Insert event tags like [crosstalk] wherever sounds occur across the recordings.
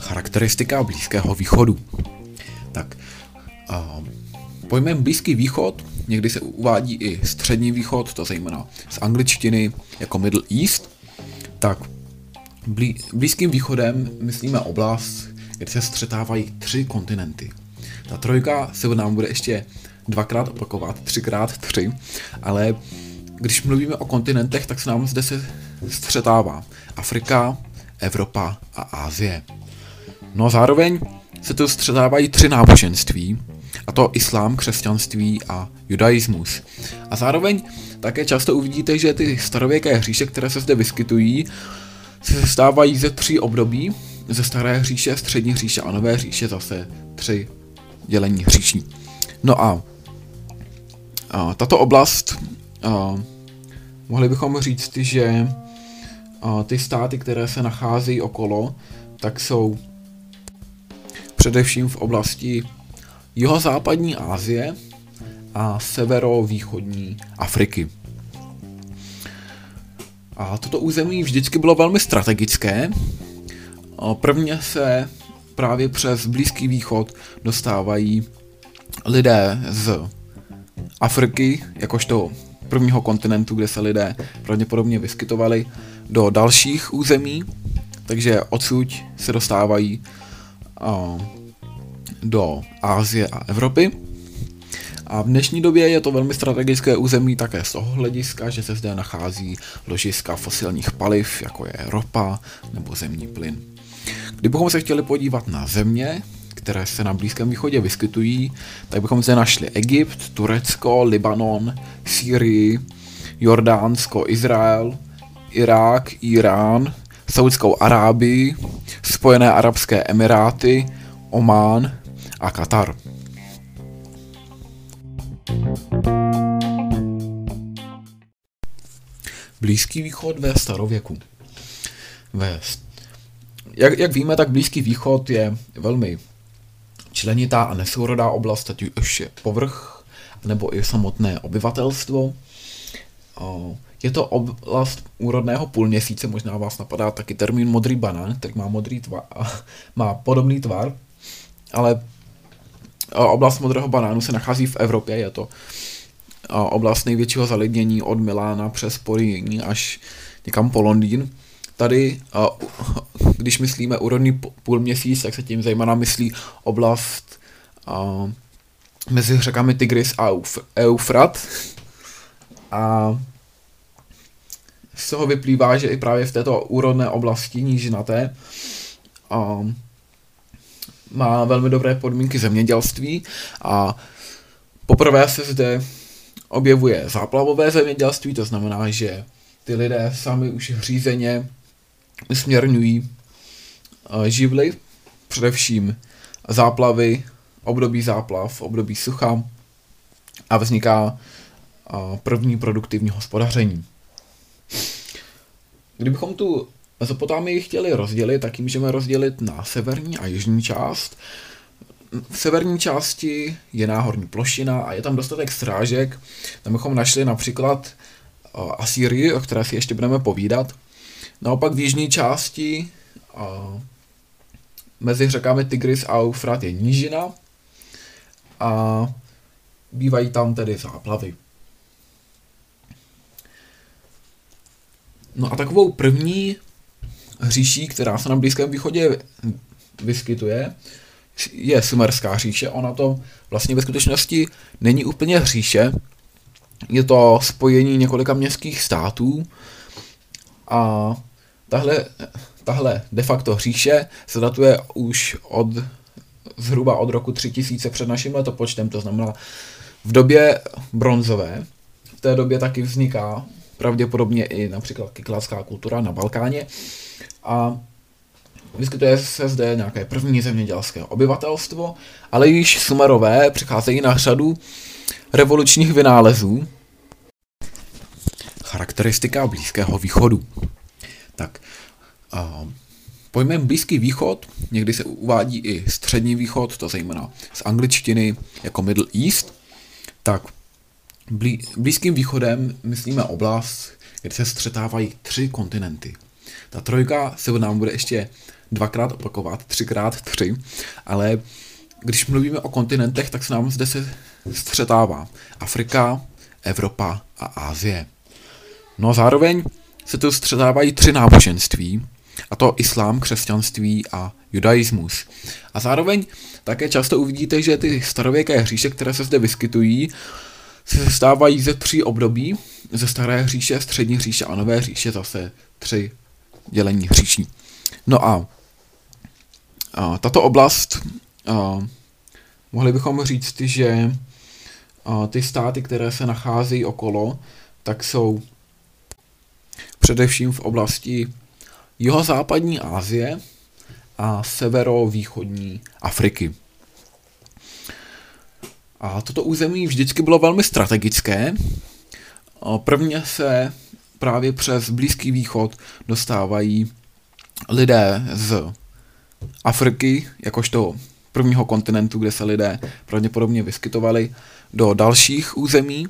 Charakteristika Blízkého východu. Tak, uh, pojmem Blízký východ někdy se uvádí i Střední východ, to zejména z angličtiny jako Middle East. Tak, blí, Blízkým východem myslíme oblast, kde se střetávají tři kontinenty. Ta trojka se nám bude ještě dvakrát opakovat, třikrát tři, ale když mluvíme o kontinentech, tak se nám zde se střetává Afrika, Evropa a Ázie. No a zároveň se tu střetávají tři náboženství, a to islám, křesťanství a judaismus. A zároveň také často uvidíte, že ty starověké hříše, které se zde vyskytují, se stávají ze tří období, ze staré hříše, střední hříše a nové hříše zase tři dělení hříšní. No a, a tato oblast, a, mohli bychom říct, že ty státy, které se nacházejí okolo, tak jsou především v oblasti jihozápadní Asie a severovýchodní Afriky. A toto území vždycky bylo velmi strategické. Prvně se právě přes Blízký východ dostávají lidé z Afriky, jakožto prvního kontinentu, kde se lidé pravděpodobně vyskytovali, do dalších území, takže odsud se dostávají do Ázie a Evropy. A v dnešní době je to velmi strategické území také z toho hlediska, že se zde nachází ložiska fosilních paliv, jako je ropa nebo zemní plyn. Kdybychom se chtěli podívat na země, které se na Blízkém východě vyskytují, tak bychom zde našli Egypt, Turecko, Libanon, Sýrii, Jordánsko, Izrael, Irák, Irán, Saudskou Arábii, Spojené arabské emiráty, Omán a Katar. Blízký východ ve starověku. Ve jak, jak víme, tak Blízký východ je velmi členitá a nesourodá oblast, ať už je povrch, nebo i samotné obyvatelstvo. Je to oblast úrodného půlměsíce, možná vás napadá taky termín modrý banán, který má, modrý tvar, [laughs] má podobný tvar, ale oblast modrého banánu se nachází v Evropě, je to oblast největšího zalidnění od Milána přes Poríní až někam po Londýn. Tady, když myslíme úrodný půlměsíc, tak se tím zejména myslí oblast mezi řekami Tigris a Eufrat. A z toho vyplývá, že i právě v této úrodné oblasti nížinaté má velmi dobré podmínky zemědělství a poprvé se zde objevuje záplavové zemědělství, to znamená, že ty lidé sami už řízeně směrňují živly, především záplavy, období záplav, období sucha a vzniká první produktivní hospodaření. Kdybychom tu Mezopotámii chtěli rozdělit, tak ji můžeme rozdělit na severní a jižní část. V severní části je náhorní plošina a je tam dostatek strážek. Tam bychom našli například Asýrii, o které si ještě budeme povídat. Naopak v jižní části mezi řekami Tigris a Eufrat je nížina a bývají tam tedy záplavy. No a takovou první říší, která se na Blízkém východě vyskytuje, je Sumerská říše. Ona to vlastně ve skutečnosti není úplně říše, je to spojení několika městských států a tahle, tahle de facto říše se datuje už od zhruba od roku 3000 před naším letopočtem, to znamená v době bronzové. V té době taky vzniká pravděpodobně i například kykladská kultura na Balkáně a vyskytuje se zde nějaké první zemědělské obyvatelstvo, ale již Sumerové přicházejí na řadu revolučních vynálezů. Charakteristika Blízkého východu. Tak, uh, pojmem Blízký východ někdy se uvádí i Střední východ, to zejména z angličtiny jako Middle East. Tak, Blí, blízkým východem myslíme oblast, kde se střetávají tři kontinenty. Ta trojka se nám bude ještě dvakrát opakovat, třikrát tři, ale když mluvíme o kontinentech, tak se nám zde se střetává Afrika, Evropa a Ázie. No a zároveň se tu střetávají tři náboženství, a to islám, křesťanství a judaismus. A zároveň také často uvidíte, že ty starověké hříše, které se zde vyskytují, se stávají ze tří období, ze staré hříše, střední hříše a nové hříše, zase tři dělení hříší. No a, a tato oblast, a, mohli bychom říct, že a, ty státy, které se nacházejí okolo, tak jsou především v oblasti jihozápadní Asie a severovýchodní Afriky. A toto území vždycky bylo velmi strategické. Prvně se právě přes Blízký východ dostávají lidé z Afriky, jakožto prvního kontinentu, kde se lidé pravděpodobně vyskytovali, do dalších území,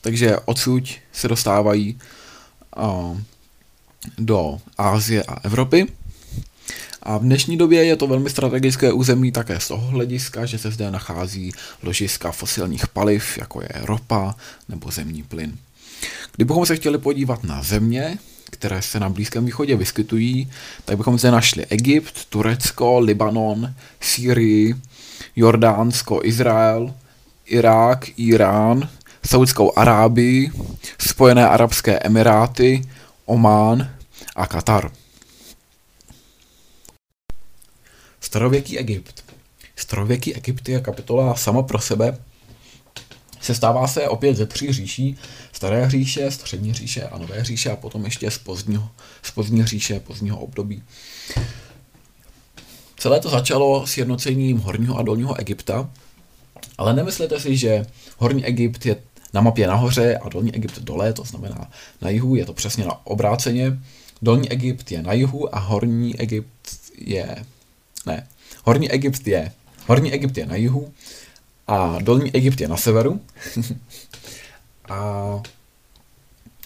takže odsud se dostávají do Ázie a Evropy. A v dnešní době je to velmi strategické území také z toho hlediska, že se zde nachází ložiska fosilních paliv, jako je ropa nebo zemní plyn. Kdybychom se chtěli podívat na země, které se na Blízkém východě vyskytují, tak bychom zde našli Egypt, Turecko, Libanon, Sýrii, Jordánsko, Izrael, Irák, Irán, Saudskou Arábii, Spojené arabské emiráty, Omán a Katar. Starověký Egypt. Starověký Egypt je kapitola sama pro sebe. Sestává se opět ze tří říší. Staré říše, střední říše a nové říše a potom ještě z pozdního, z pozdní říše, pozdního období. Celé to začalo s jednocením horního a dolního Egypta, ale nemyslete si, že horní Egypt je na mapě nahoře a dolní Egypt dole, to znamená na jihu, je to přesně na obráceně. Dolní Egypt je na jihu a horní Egypt je ne, Horní Egypt je, Horní Egypt je na jihu a Dolní Egypt je na severu. [laughs] a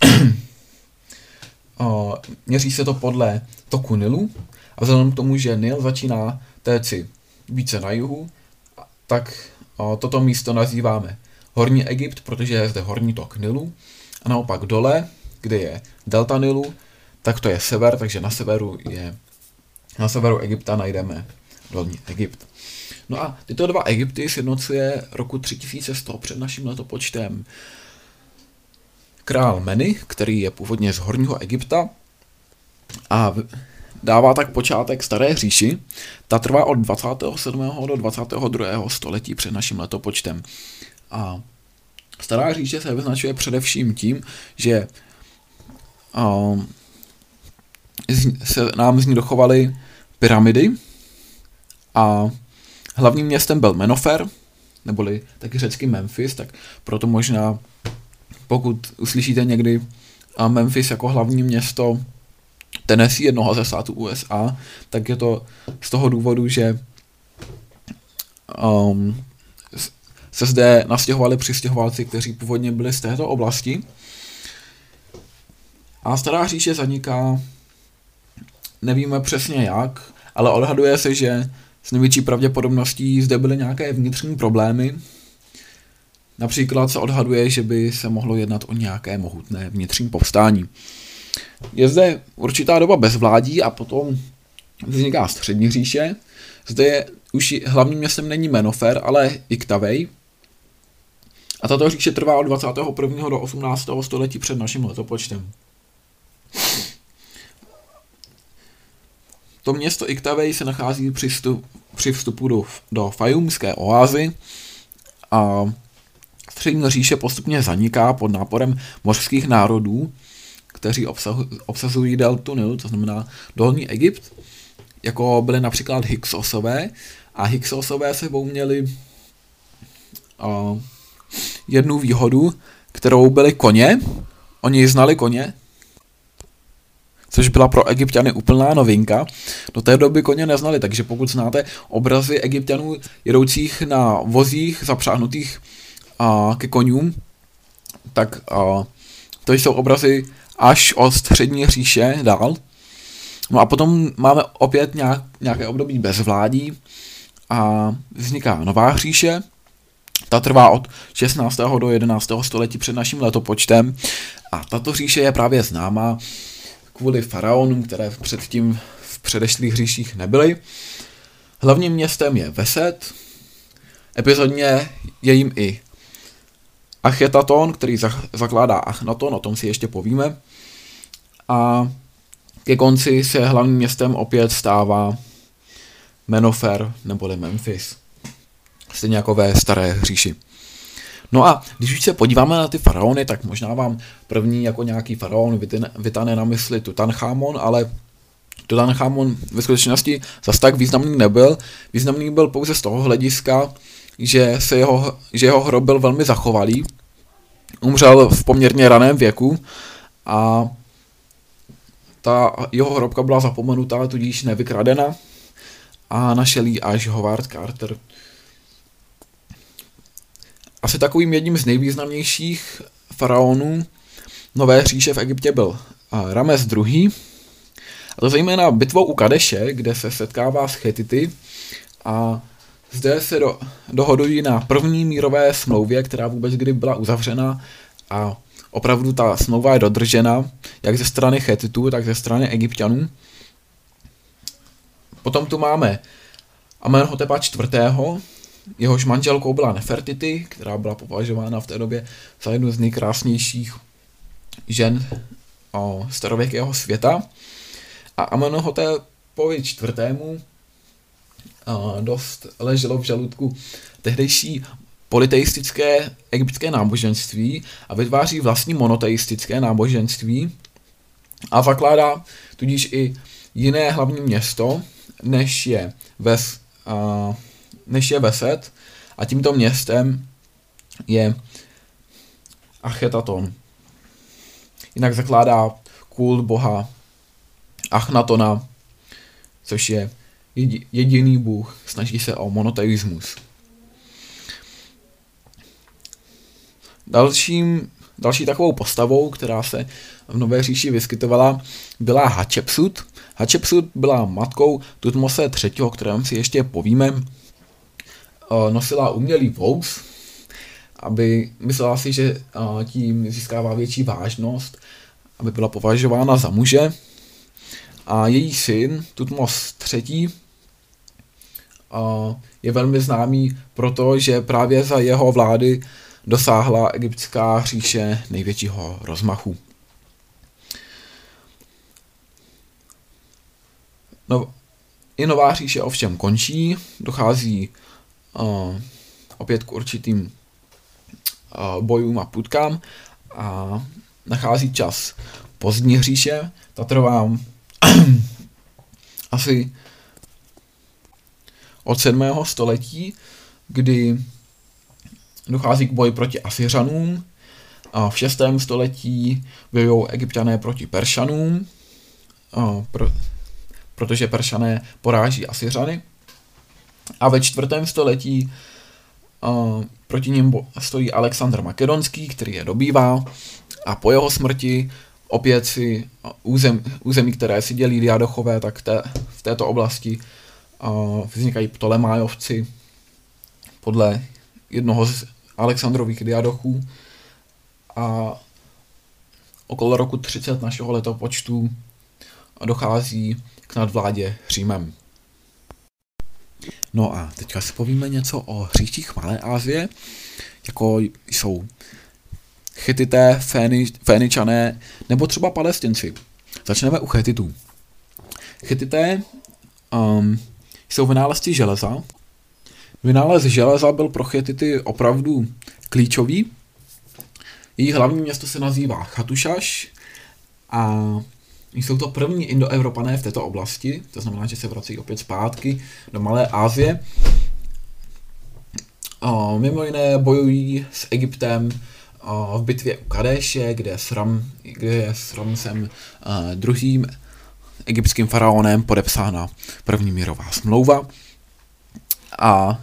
[clears throat] o, měří se to podle toku Nilu a vzhledem k tomu, že Nil začíná téci více na jihu, tak o, toto místo nazýváme Horní Egypt, protože je zde horní tok Nilu a naopak dole, kde je delta Nilu, tak to je sever, takže na severu je na severu Egypta najdeme dolní Egypt. No a tyto dva Egypty sjednocuje roku 3100 před naším letopočtem král Meny, který je původně z horního Egypta a dává tak počátek staré říši. Ta trvá od 27. do 22. století před naším letopočtem. A stará říše se vyznačuje především tím, že um, se nám z ní dochovaly pyramidy a hlavním městem byl Menofer, neboli taky řecký Memphis, tak proto možná pokud uslyšíte někdy Memphis jako hlavní město Tennessee, jednoho ze států USA, tak je to z toho důvodu, že um, se zde nastěhovali přistěhovalci, kteří původně byli z této oblasti. A stará říše zaniká, nevíme přesně jak, ale odhaduje se, že s největší pravděpodobností zde byly nějaké vnitřní problémy. Například se odhaduje, že by se mohlo jednat o nějaké mohutné vnitřní povstání. Je zde určitá doba bezvládí a potom vzniká střední říše. Zde je, už hlavním městem není Menofer, ale Iktavej. A tato říše trvá od 21. do 18. století před naším letopočtem. To město Iktavej se nachází při, vstup, při vstupu do, do Fajumské oázy a střední říše postupně zaniká pod náporem mořských národů, kteří obsahu, obsazují deltu Nilu, to znamená dolní Egypt, jako byly například Hyksosové a Hyksosové sebou měli uh, jednu výhodu, kterou byly koně. Oni znali koně, což byla pro egyptiany úplná novinka. Do té doby koně neznali, takže pokud znáte obrazy egyptianů jedoucích na vozích zapřáhnutých a, ke konům, tak uh, to jsou obrazy až od střední říše dál. No a potom máme opět nějak, nějaké období bezvládí a vzniká nová říše, ta trvá od 16. do 11. století před naším letopočtem a tato říše je právě známá kvůli faraonům, které předtím v předešlých říších nebyly. Hlavním městem je Veset, epizodně je jim i Achetaton, který zakládá Achnaton, o tom si ještě povíme. A ke konci se hlavním městem opět stává Menofer neboli Memphis. Stejně jako ve staré hříši. No a když už se podíváme na ty faraony, tak možná vám první jako nějaký faraon vytane na mysli Tutanchamon, ale Tutanchamon ve skutečnosti zas tak významný nebyl. Významný byl pouze z toho hlediska, že, se jeho, že jeho hrob byl velmi zachovalý. Umřel v poměrně raném věku a ta jeho hrobka byla zapomenutá, tudíž nevykradena a našel ji až Howard Carter. Asi takovým jedním z nejvýznamnějších faraonů Nové říše v Egyptě byl Rames II. A to zejména bitvou u Kadeše, kde se setkává s Chetity a zde se do, dohodují na první mírové smlouvě, která vůbec kdy byla uzavřena a opravdu ta smlouva je dodržena, jak ze strany Chetitů, tak ze strany Egyptianů. Potom tu máme Amenhotepa IV., jehož manželkou byla Nefertiti, která byla považována v té době za jednu z nejkrásnějších žen o starověkého světa. A Amenhotepovi IV. dost leželo v žaludku tehdejší politeistické egyptské náboženství a vytváří vlastní monoteistické náboženství a zakládá tudíž i jiné hlavní město, než je, Ves, uh, než je Veset a tímto městem je Achetaton. Jinak zakládá kult boha Achnatona, což je jediný bůh, snaží se o monoteismus. Dalším, další takovou postavou, která se v Nové říši vyskytovala, byla Hatshepsut. Hatshepsut byla matkou Tutmose III., o kterém si ještě povíme. Nosila umělý vous, aby myslela si, že tím získává větší vážnost, aby byla považována za muže. A její syn, Tutmos III., je velmi známý proto, že právě za jeho vlády dosáhla egyptská říše největšího rozmachu. No, I nová říše ovšem končí, dochází opět k určitým bojům a putkám a nachází čas pozdní hříše, ta trvá [clears throat] asi od 7. století, kdy dochází k boji proti Asyřanům. A v 6. století bojují egyptiané proti Peršanům, pro, protože Peršané poráží Asyřany. A ve 4. století a, proti ním stojí Alexandr Makedonský, který je dobývá a po jeho smrti opět si územ, území, které si dělí Diadochové, tak te, v této oblasti a, vznikají Ptolemájovci podle jednoho z Alexandrových diadochů a okolo roku 30 našeho letopočtu dochází k nadvládě Římem. No a teďka si povíme něco o hříštích Malé Asie, jako jsou Chetité, Fény, Féničané nebo třeba Palestinci. Začneme u Chetitů. Chetité um, jsou vynálezci železa, Vynález železa byl pro Chetity opravdu klíčový. Její hlavní město se nazývá Chatušaš a jsou to první indoevropané v této oblasti, to znamená, že se vrací opět zpátky do Malé Asie. A mimo jiné bojují s Egyptem v bitvě u Kadéše, kde, Sram, kde je s Ramsem druhým egyptským faraonem podepsána první mírová smlouva. A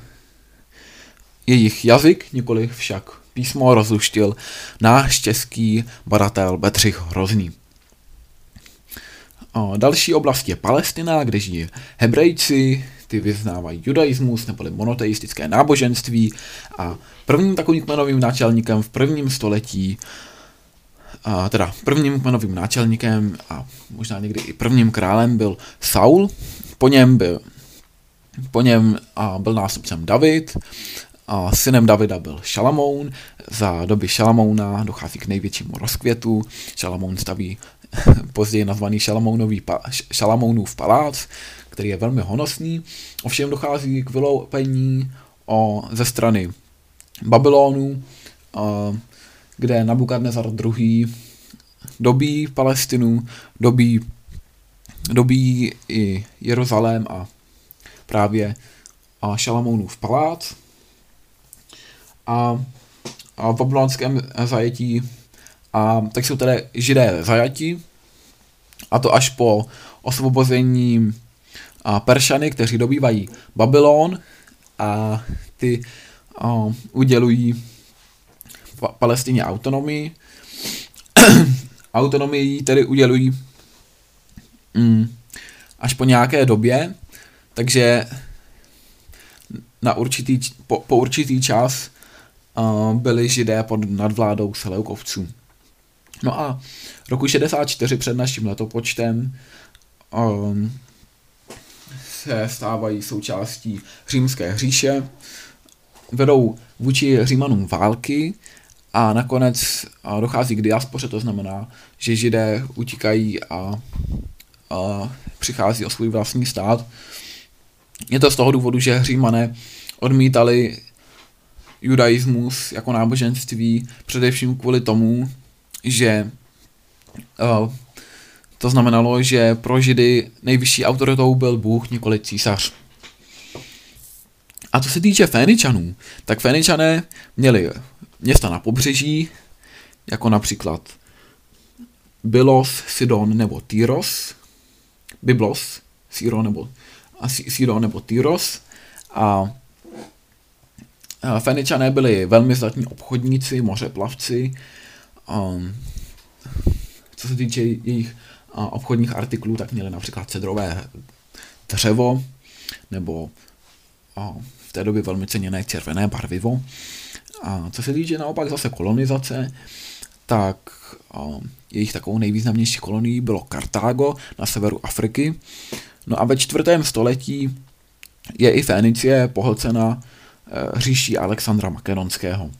jejich jazyk, nikoli však písmo rozluštil náš český badatel Bedřich Hrozný. Další oblast je Palestina, kde žijí Hebrejci, ty vyznávají judaismus neboli monoteistické náboženství. A prvním takovým kmenovým náčelníkem v prvním století a teda prvním kmenovým náčelníkem a možná někdy i prvním králem byl Saul, po něm byl, po něm a byl nástupcem David, a synem Davida byl Šalamoun, za doby Šalamouna dochází k největšímu rozkvětu, Šalamoun staví [laughs] později nazvaný Šalamounový, Šalamounův palác, který je velmi honosný, ovšem dochází k vyloupení o, ze strany Babylonu, kde Nabukadnezar II. dobí Palestinu, dobí, dobí i Jeruzalém a právě a Šalamounův palác. A, a v babylonském zajetí a tak jsou tedy židé zajati, a to až po osvobození a Peršany, kteří dobývají Babylon a ty a, udělují pa- Palestině autonomii. [clears throat] autonomii tedy udělují mm, až po nějaké době, takže na určitý, po, po určitý čas uh, byli židé pod nadvládou Seleukovců. No a roku 64 před naším letopočtem um, se stávají součástí římské hříše, vedou vůči Římanům války a nakonec dochází k diaspoře, to znamená, že židé utíkají a, a přichází o svůj vlastní stát. Je to z toho důvodu, že Římané odmítali judaismus jako náboženství především kvůli tomu, že uh, to znamenalo, že pro Židy nejvyšší autoritou byl Bůh, nikoli císař. A co se týče Féničanů, tak Féničané měli města na pobřeží, jako například Bylos, Sidon nebo Tyros, Byblos, Siro nebo, a Sidon nebo Tyros a Feničané byli velmi zdatní obchodníci, mořeplavci, um, co se týče jejich obchodních artiklů, tak měli například cedrové dřevo, nebo v té době velmi ceněné červené barvivo. A co se týče naopak zase kolonizace, tak jejich takovou nejvýznamnější kolonií bylo Kartágo na severu Afriky. No a ve čtvrtém století je i Fénicie pohlcena e, říší Alexandra Makedonského.